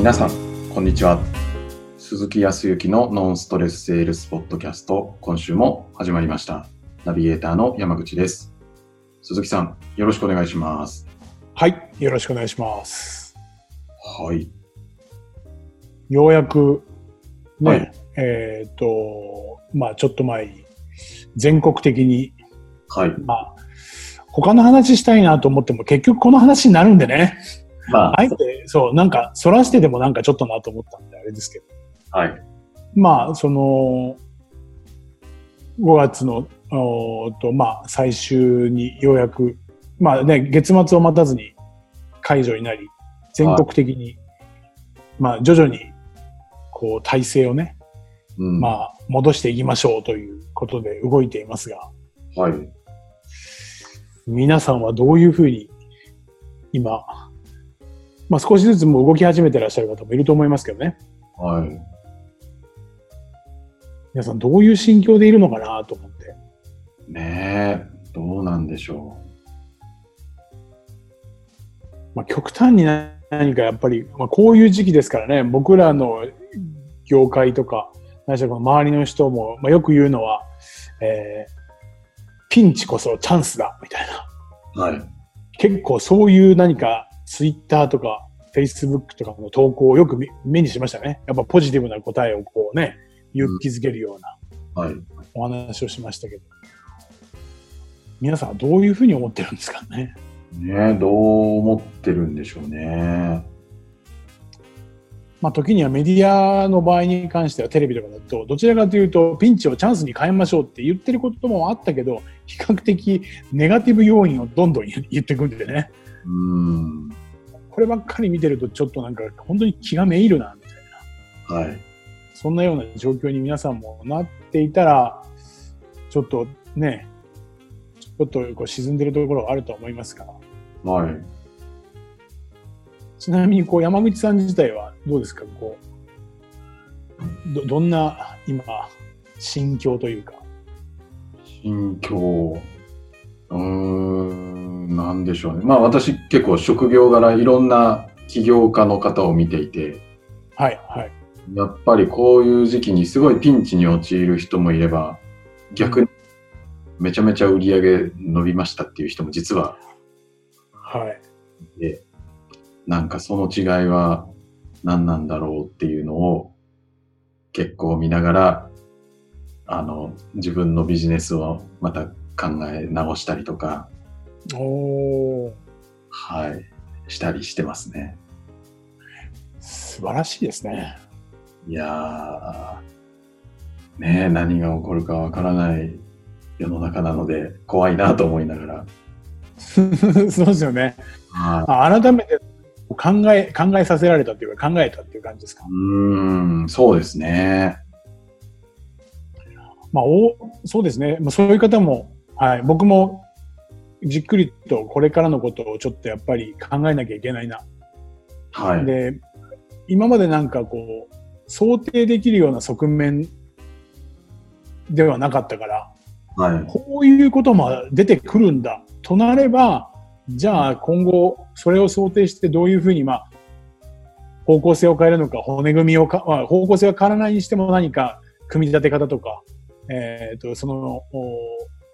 皆さん、こんにちは。鈴木康之のノンストレスセールスポッドキャスト、今週も始まりました。ナビゲーターの山口です。鈴木さん、よろしくお願いします。はい、よろしくお願いします。はい。ようやく、ね、はいえっ、と、まあちょっと前に、全国的に、はい。まあ、他の話したいなと思っても、結局この話になるんでね、まあ、あえて、そう、なんか、反らしてでもなんかちょっとなと思ったんで、あれですけど。はい。まあ、その、5月の、おーと、まあ、最終にようやく、まあね、月末を待たずに解除になり、全国的に、まあ、徐々に、こう、体制をね、うん、まあ、戻していきましょうということで動いていますが、はい。皆さんはどういうふうに、今、まあ、少しずつもう動き始めてらっしゃる方もいると思いますけどね。はい。皆さんどういう心境でいるのかなと思って。ねえ、どうなんでしょまあ、極端に何かやっぱり、まあ、こういう時期ですからね、僕らの業界とか、何しろ周りの人も、まあ、よく言うのは、えーピンチこそチャンスだみたいな。う。はい。結構そういう何かツイッターとかフェイスブックとかの投稿をよく目目にしましたね。やっぱポジティブな答えをこうね、勇気づけるようなはい。お話をしましたけど。皆さんはどういうふうに思ってるんですかね？ねえ、どう思ってるんでしょうね。まあ時にはメディアの場合に関してはテレビとかだと、どちらかというとピンチをチャンスに変えましょうって言ってることもあったけど、比較的ネガティブ要因をどんどん言言ってくんでね。うん。こればっかり見てるとちょっとなんか本当に気がめいるな、みたいな。はい。そんなような状況に皆さんもなっていたら、ちょっとね、ちょっとこう沈んでるところがあると思いますが、はい。ちなみにこう山口さん自体はどうですか？こうど、どんな今、心境というか。心境。うーん、なんでしょうね。まあ私結構職業柄いろんな起業家の方を見ていて、はい、はい。やっぱりこういう時期にすごいピンチに陥る人もいれば、逆にめちゃめちゃ売り上げ伸びましたっていう人も実ははい。いて、なんかその違いは何なんだろうっていうのを結構見ながら、あの、自分のビジネスをまた考え直したりとか、おー、はい、したりしてますね。素晴らしいですね。いやー、ねえ、何が起こるかわからない世の中なので、怖いなと思いながら。そうですよね。はあ改めて考え、考えさせられたというか考えたっていう感じですか？い。うーん、そうですね。まあ、おそうですね。まあ、そういう方も、はい、僕もじっくりとこれからのことをちょっとやっぱり考えなきゃいけないな。はい。で、今までなんかこう、想定できるような側面ではなかったから、はい。こういうことも出てくるんだとなれば、じゃあ今後それを想定してどういうふうにまあ、方向性を変えるのか、骨組みをか、まあ、方向性は変わらないにしても何か組み立て方とか、えっ、と、その、お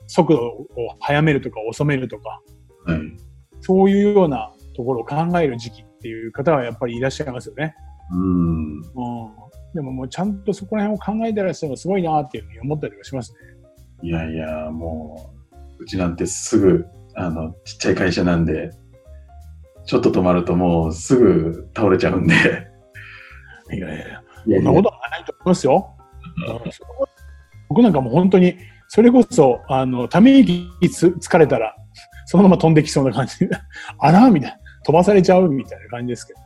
速度を速めるとか遅めるとか、はい。そういうようなところを考える時期っていう方はやっぱりいらっしゃいますよね。うーん。うん。でももうちゃんとそこら辺を考えてらっしゃるのがすごいなっていうふうに思ったりはしますね。いやいや、もう、うちなんてすぐ、あの、ちっちゃい会社なんで、ちょっと止まるともうすぐ倒れちゃうんで。いやいやそんなことはないと思いますよ。うん僕なんかもう本当に、それこそ、あの、ため息つ疲れたら、そのまま飛んできそうな感じで、あらみたいな、飛ばされちゃうみたいな感じですけど。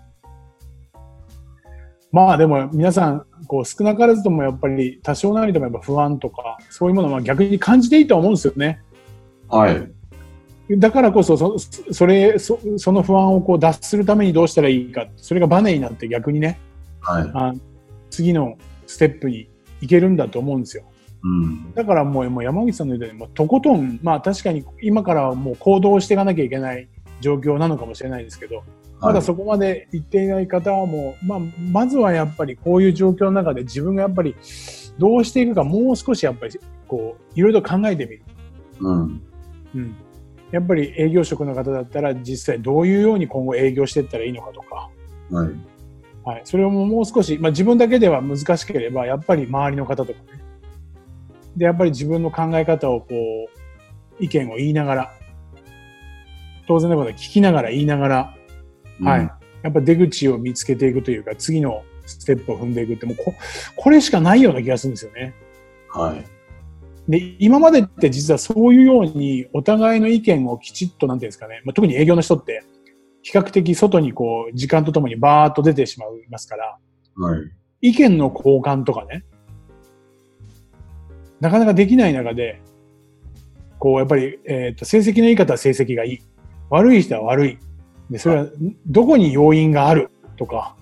まあでも皆さん、こう少なからずともやっぱり多少なりともやっぱ不安とか、そういうものは逆に感じていいとは思うんですよね。はい。だからこそそ、それ、そその不安をこう脱するためにどうしたらいいか、それがバネになって逆にね、はい。あ次のステップに行けるんだと思うんですよ。うん。だからもうもう山口さんの言うように、もうとことん、まあ確かに今からはもう行動していかなきゃいけない状況なのかもしれないですけど、まだそこまで行っていない方はもう、まあ、まずはやっぱりこういう状況の中で自分がやっぱりどうしていくかもう少しやっぱりこう、いろいろ考えてみる。うん。うん。やっぱり営業職の方だったら実際どういうように今後営業していったらいいのかとか、はい。はい。それをもう少し、まあ自分だけでは難しければ、やっぱり周りの方とかね。で、やっぱり自分の考え方をこう、意見を言いながら、当然のことは聞きながら言いながら、はい。やっぱ出口を見つけていくというか、次のステップを踏んでいくって、もうこ、これしかないような気がするんですよね。はい。で、今までって実はそういうようにお互いの意見をきちっと、なんていうんですかね、まあ、特に営業の人って、比較的外にこう、時間とともにバーッと出てしまいますから、はい。意見の交換とかね、なかなかできない中で、こう、やっぱり、えっ、と、成績のいい方は成績がいい。悪い人は悪い。で、それは、どこに要因があるとか、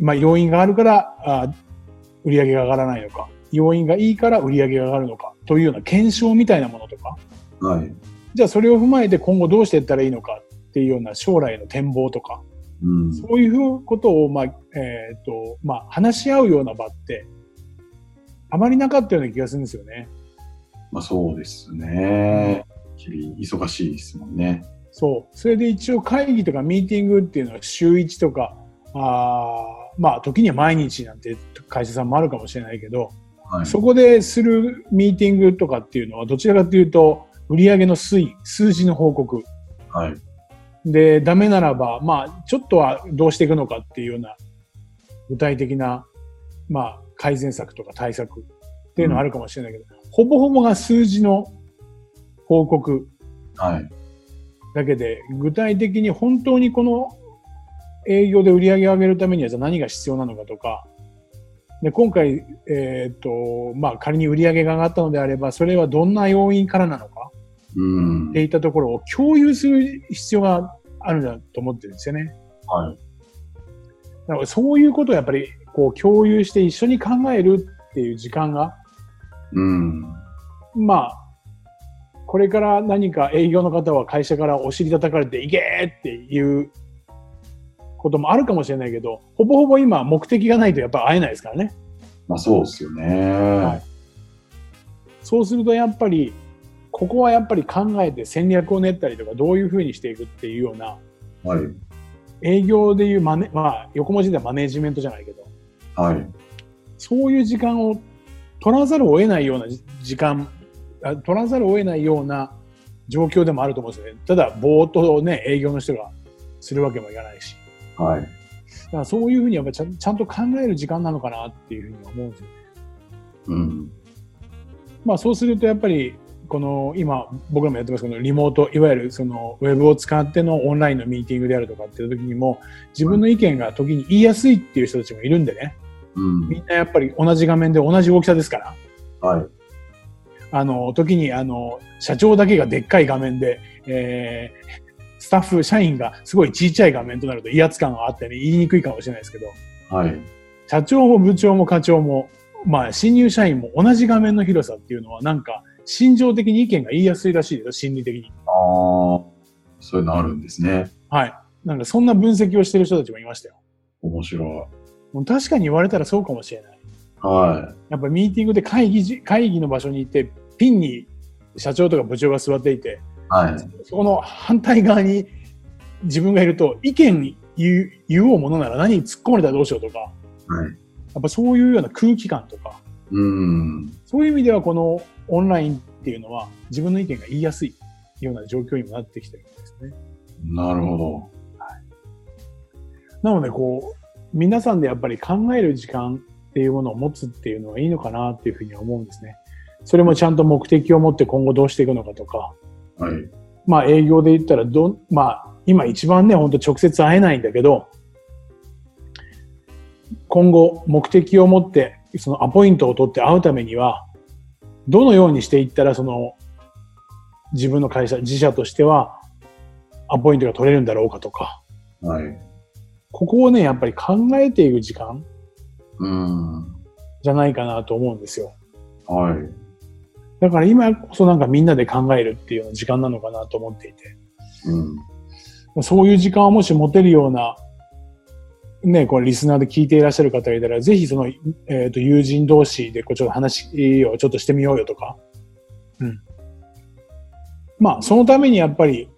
まあ、要因があるから、あ売り上げが上がらないのか、要因がいいから売り上げが上がるのか、というような検証みたいなものとか、はい。じゃあそれを踏まえて今後どうしていったらいいのかっていうような将来の展望とか、うん。そういうことを、まあ、えっ、と、まあ、話し合うような場って、あまりなかったような気がするんですよね。まあそうですね。日々忙しいですもんね。そう。それで一応会議とかミーティングっていうのは週1とか、あーまあ、時には毎日なんて会社さんもあるかもしれないけど、はい。そこでするミーティングとかっていうのは、どちらかというと、売上の推移、数字の報告。はい。で、ダメならば、まあ、ちょっとはどうしていくのかっていうような、具体的な、まあ、改善策とか対策っていうのはあるかもしれないけど、ほぼほぼが数字の報告はい。だけで、具体的に本当にこの営業で売り上げを上げるためにはじゃあ何が必要なのかとか、で今回、えっ、と、まあ仮に売り上げが上がったのであれば、それはどんな要因からなのかうんって。いったところを共有する必要があるんだと思ってるんですよね。はい。だからそういうことをやっぱりこう共有して一緒に考えるっていう時間が、うん。まあ、これから何か営業の方は会社からお尻叩かれていけーっていうこともあるかもしれないけど、ほぼほぼ今目的がないとやっぱ会えないですからね。まあそうですよね。そうするとやっぱり、ここはやっぱり考えて戦略を練ったりとか、どういうふうにしていくっていうような、はい。営業でいうマネ、まあ横文字ではマネジメントじゃないけど、はい。そういう時間を取らざるを得ないような時間、あ取らざるを得ないような状況でもあると思うんですよね。ただ、ぼーっとね、営業の人がするわけもいかないし。はい。だからそういうふうにやっぱちゃんちゃんと考える時間なのかなっていうふうに思うんですよね。うん。まあそうするとやっぱり、この今僕らもやってますけど、リモート、いわゆるそのウェブを使ってのオンラインのミーティングであるとかっていう時にも、自分の意見が時に言いやすいっていう人たちもいるんでね。うんみんなやっぱり同じ画面で同じ大きさですから。はい。あの、時に、あの、社長だけがでっかい画面で、えースタッフ、社員がすごいちっちゃい画面となると威圧感があってね、言いにくいかもしれないですけど、はい。社長も部長も課長も、まあ、新入社員も同じ画面の広さっていうのは、なんか、心情的に意見が言いやすいらしいですよ、心理的に。ああ、そういうのあるんですね。はい。なんか、そんな分析をしてる人たちもいましたよ。面白い。もう確かに言われたらそうかもしれない。はやっぱミーティングで会議じ、会議の場所に行って、ピンに社長とか部長が座っていて、い。はい。そこの反対側に自分がいると、意見言う言おうものなら何に突っ込まれたらどうしようとか、はい。やっぱそういうような空気感とか、うん。そういう意味ではこのオンラインっていうのは自分の意見が言いやすいような状況にもなってきてるんですね。なるほど。なのでこう、皆さんでやっぱり考える時間っていうものを持つっていうのはいいのかなっていうふうには思うんですね。それもちゃんと目的を持って今後どうしていくのかとか、はい。まあ営業で言ったらどん、まあ今一番ね、本当直接会えないんだけど、今後目的を持ってそのアポイントを取って会うためには、どのようにしていったらその自分の会社、自社としてはアポイントが取れるんだろうかとか、はい。ここをね、やっぱり考えていく時間うん。じゃないかなと思うんですよ。はい。だから今こそなんかみんなで考えるっていう時間なのかなと思っていて。うん。そういう時間をもし持てるような、ね、これリスナーで聞いていらっしゃる方がいたら、ぜひその、えっ、と、友人同士でこうちょっと話をちょっとしてみようよとか。うん。まあ、そのためにやっぱり、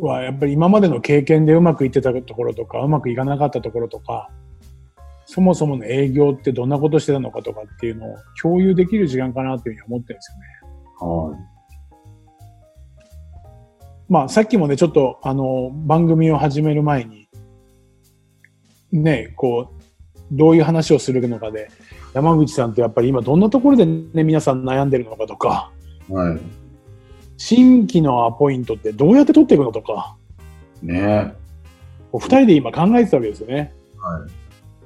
は、やっぱり今までの経験でうまくいってたところとか、うまくいかなかったところとか、そもそもの営業ってどんなことしてたのかとかっていうのを共有できる時間かなというふうに思ってるんですよね。はい。まあ、さっきもね、ちょっと、あの、番組を始める前に、ね、こう、どういう話をするのかで、山口さんってやっぱり今どんなところでね、皆さん悩んでるのかとか、はい。新規のアポイントってどうやって取っていくのとか、ねこう二人で今考えてたわけですよね。は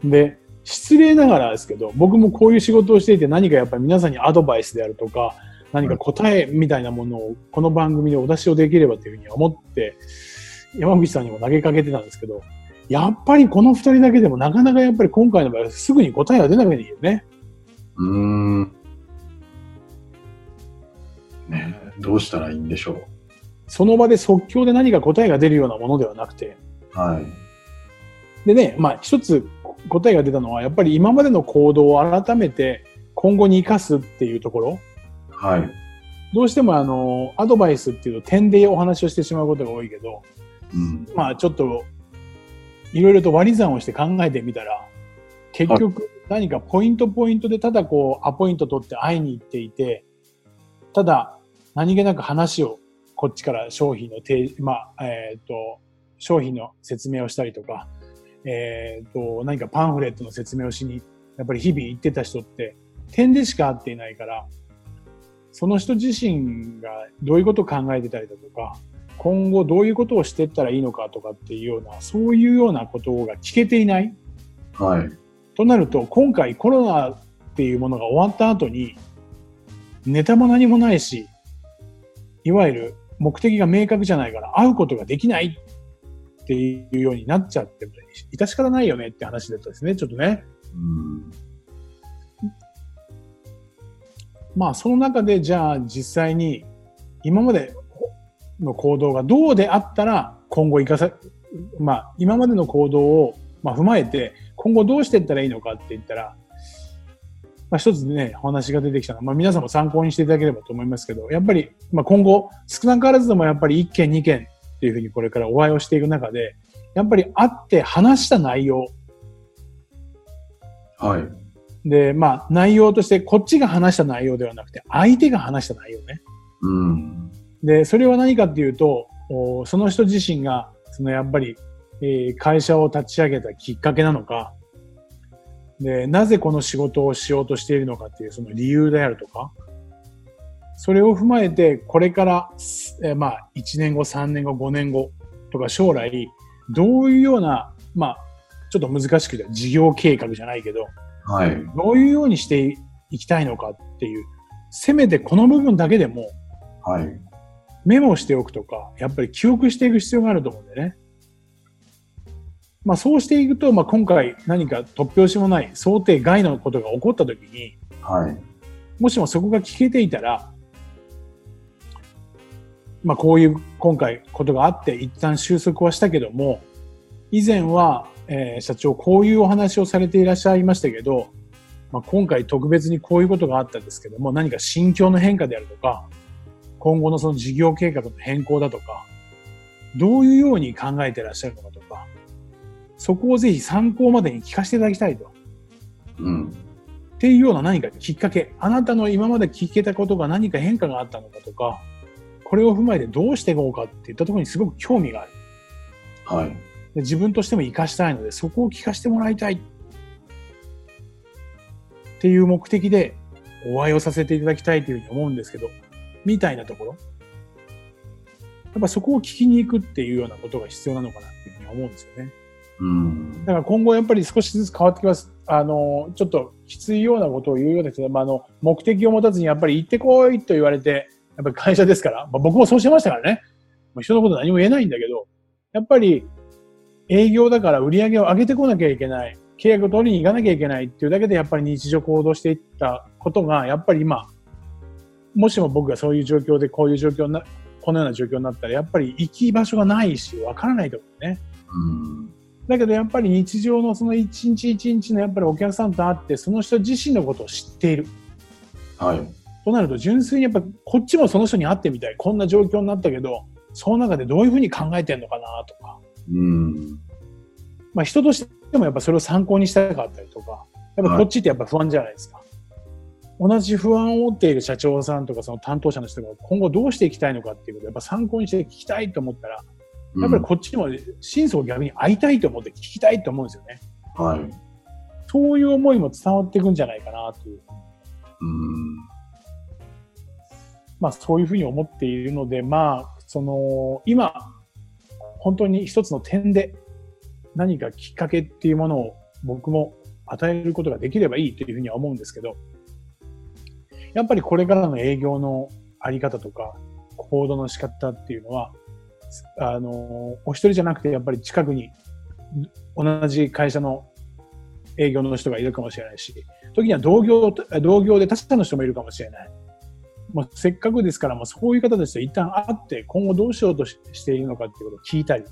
い。で、失礼ながらですけど、僕もこういう仕事をしていて何かやっぱり皆さんにアドバイスであるとか、何か答えみたいなものをこの番組でお出しをできればというふうに思って、山口さんにも投げかけてたんですけど、やっぱりこの二人だけでもなかなかやっぱり今回の場合はすぐに答えが出なくていいよね。うーん。ねどうしたらいいんでしょその場で即興で何か答えが出るようなものではなくて、う。はい。でね、まあ一つ答えが出たのは、やっぱり今までの行動を改めて今後に生かすっていうところ、はい。どうしてもあの、アドバイスっていうと点でお話をしてしまうことが多いけど、うん。まあちょっと、いろいろと割り算をして考えてみたら、結局何かポイントポイントでただこうアポイント取って会いに行っていて、ただ何気なく話をこっちから商品の提示、まあ、えっ、と、商品の説明をしたりとか、えっ、と、何かパンフレットの説明をしに、やっぱり日々行ってた人って点でしか会っていないから、その人自身がどういうことを考えてたりだとか、今後どういうことをしていったらいいのかとかっていうような、そういうようなことが聞けていないはい。となると、今回コロナっていうものが終わった後に、ネタも何もないし、いわゆる目的が明確じゃないから会うことができないっていうようになっちゃって、致し方ないよねって話だったですね、ちょっとね。うん。まあ、その中で、じゃあ実際に今までの行動がどうであったら今後生かさ、まあ、今までの行動を、まあ、踏まえて今後どうしていったらいいのかって言ったら、まあ、一つね、お話が出てきたのは、まあ、皆さんも参考にしていただければと思いますけど、やっぱり、まあ、今後少なからずでもやっぱり1件2件っていうふうにこれからお会いをしていく中で、やっぱり会って話した内容、はい。で、まあ、内容としてこっちが話した内容ではなくて、相手が話した内容ね。うん。で、それは何かっていうと、おその人自身が、そのやっぱり、えー会社を立ち上げたきっかけなのか、で、なぜこの仕事をしようとしているのかっていうその理由であるとか、それを踏まえて、これから、えーまあ、1年後、3年後、5年後とか将来、どういうような、まあ、ちょっと難しくて、事業計画じゃないけど、はい。どういうようにしていきたいのかっていう、せめてこの部分だけでもはい。メモしておくとか、やっぱり記憶していく必要があると思うんでね。まあそうしていくと、まあ今回何か突拍子もない想定外のことが起こった時に、はい。もしもそこが聞けていたら、まあこういう今回ことがあって一旦収束はしたけども、以前は、えー社長こういうお話をされていらっしゃいましたけど、まあ、今回特別にこういうことがあったんですけども、何か心境の変化であるとか、今後のその事業計画の変更だとか、どういうように考えてらっしゃるのかとか、そこをぜひ参考までに聞かせていただきたいと。うん。っていうような何かきっかけ、あなたの今まで聞けたことが何か変化があったのかとか、これを踏まえてどうしていこうかっていったところにすごく興味がある。はい。で自分としても活かしたいので、そこを聞かせてもらいたい。っていう目的でお会いをさせていただきたいというふうに思うんですけど、みたいなところ。やっぱそこを聞きに行くっていうようなことが必要なのかなっていうふうに思うんですよね。うん。だから今後やっぱり少しずつ変わってきます。あの、ちょっときついようなことを言うようですけど、まあ、あの、目的を持たずにやっぱり行ってこいと言われて、やっぱり会社ですから、まあ、僕もそうしてましたからね。まあ、人のこと何も言えないんだけど、やっぱり営業だから売り上げを上げてこなきゃいけない。契約を取りに行かなきゃいけないっていうだけでやっぱり日常行動していったことが、やっぱり今、もしも僕がそういう状況でこういう状況な、このような状況になったら、やっぱり行き場所がないし、わからないと思うね。うん。だけどやっぱり日常のその一日一日のやっぱりお客さんと会って、その人自身のことを知っている。はい。となると純粋にやっぱこっちもその人に会ってみたい。こんな状況になったけど、その中でどういうふうに考えてんのかなとか。うん。まあ人としてもやっぱそれを参考にしたかったりとか。やっぱこっちってやっぱ不安じゃないですか。同じ不安を持っている社長さんとかその担当者の人が今後どうしていきたいのかっていうことをやっぱ参考にして聞きたいと思ったら、やっぱりこっちも真相を逆に会いたいと思って聞きたいと思うんですよね。はい。そういう思いも伝わっていくんじゃないかなという。うん。まあそういうふうに思っているので、まあ、その、今、本当に一つの点で何かきっかけっていうものを僕も与えることができればいいというふうには思うんですけど、やっぱりこれからの営業のあり方とか、行動の仕方っていうのは、あの、お一人じゃなくてやっぱり近くに同じ会社の営業の人がいるかもしれないし、時には同業、同業で他社の人もいるかもしれない。もうせっかくですから、もうそういう方たちと一旦会って、今後どうしようとししているのかっていうことを聞いたり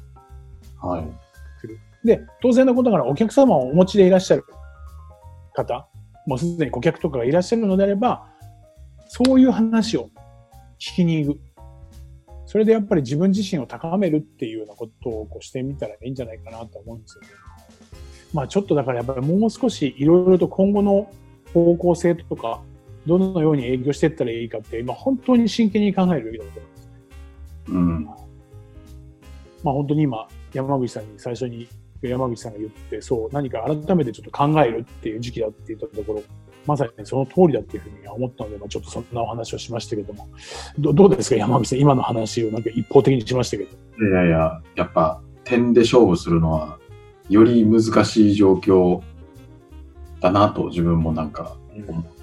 はい。で、当然のことながらお客様をお持ちでいらっしゃる方、もうすでに顧客とかがいらっしゃるのであれば、そういう話を聞きに行く。それでやっぱり自分自身を高めるっていうようなことをこうしてみたらいいんじゃないかなと思うんですよね。まあちょっとだからやっぱりもう少しいろいろと今後の方向性とか、どのように営業していったらいいかって、今本当に真剣に考えるべきだと思います。うん。まあ本当に今、山口さんに最初に山口さんが言って、そう、何か改めてちょっと考えるっていう時期だって言ったところ、まさにその通りだっていうふうに思ったので、まあ、ちょっとそんなお話をしましたけども、どどうですか、山口さん、今の話をなんか一方的にしましたけど。いやいや、やっぱ点で勝負するのは、より難しい状況だなと自分もなんか思って。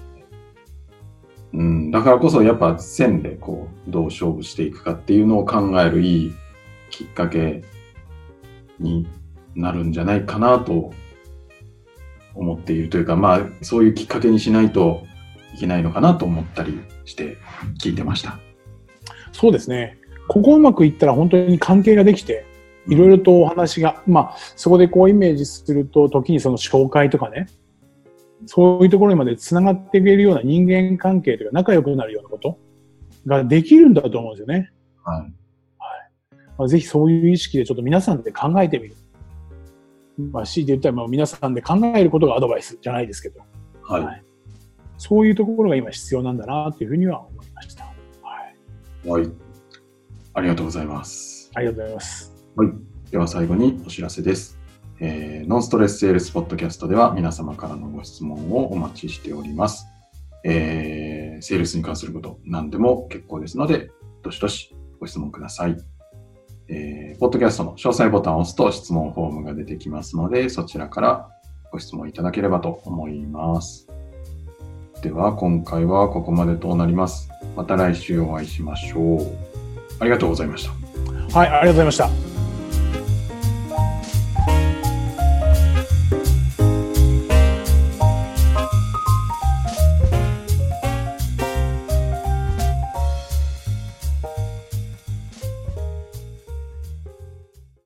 うん、だからこそやっぱ線でこう、どう勝負していくかっていうのを考えるいいきっかけになるんじゃないかなと思っているというか、まあそういうきっかけにしないといけないのかなと思ったりして聞いてました。そうですね。ここうまくいったら本当に関係ができて、いろいろとお話が、まあ、そこでこうイメージすると、時にその紹介とかね、そういうところにまで繋がっていけるような人間関係というか仲良くなるようなことができるんだと思うんですよね。はい。まあ、ぜひそういう意識でちょっと皆さんで考えてみる。まあ、強いて言ったら、まあ皆さんで考えることがアドバイスじゃないですけど、はい。はいそういうところが今必要なんだなというふうには思いました。はい。はい。ありがとうございます。ありがとうございます。では最後にお知らせです。えーノンストレスセールスポッドキャストでは皆様からのご質問をお待ちしております。えーセールスに関すること何でも結構ですので、どしどしご質問ください。えーポッドキャストの詳細ボタンを押すと質問フォームが出てきますので、そちらからご質問いただければと思います。では、今回はここまでとなります。また来週お会いしましょう。ありがとうございました。はい、ありがとうございました。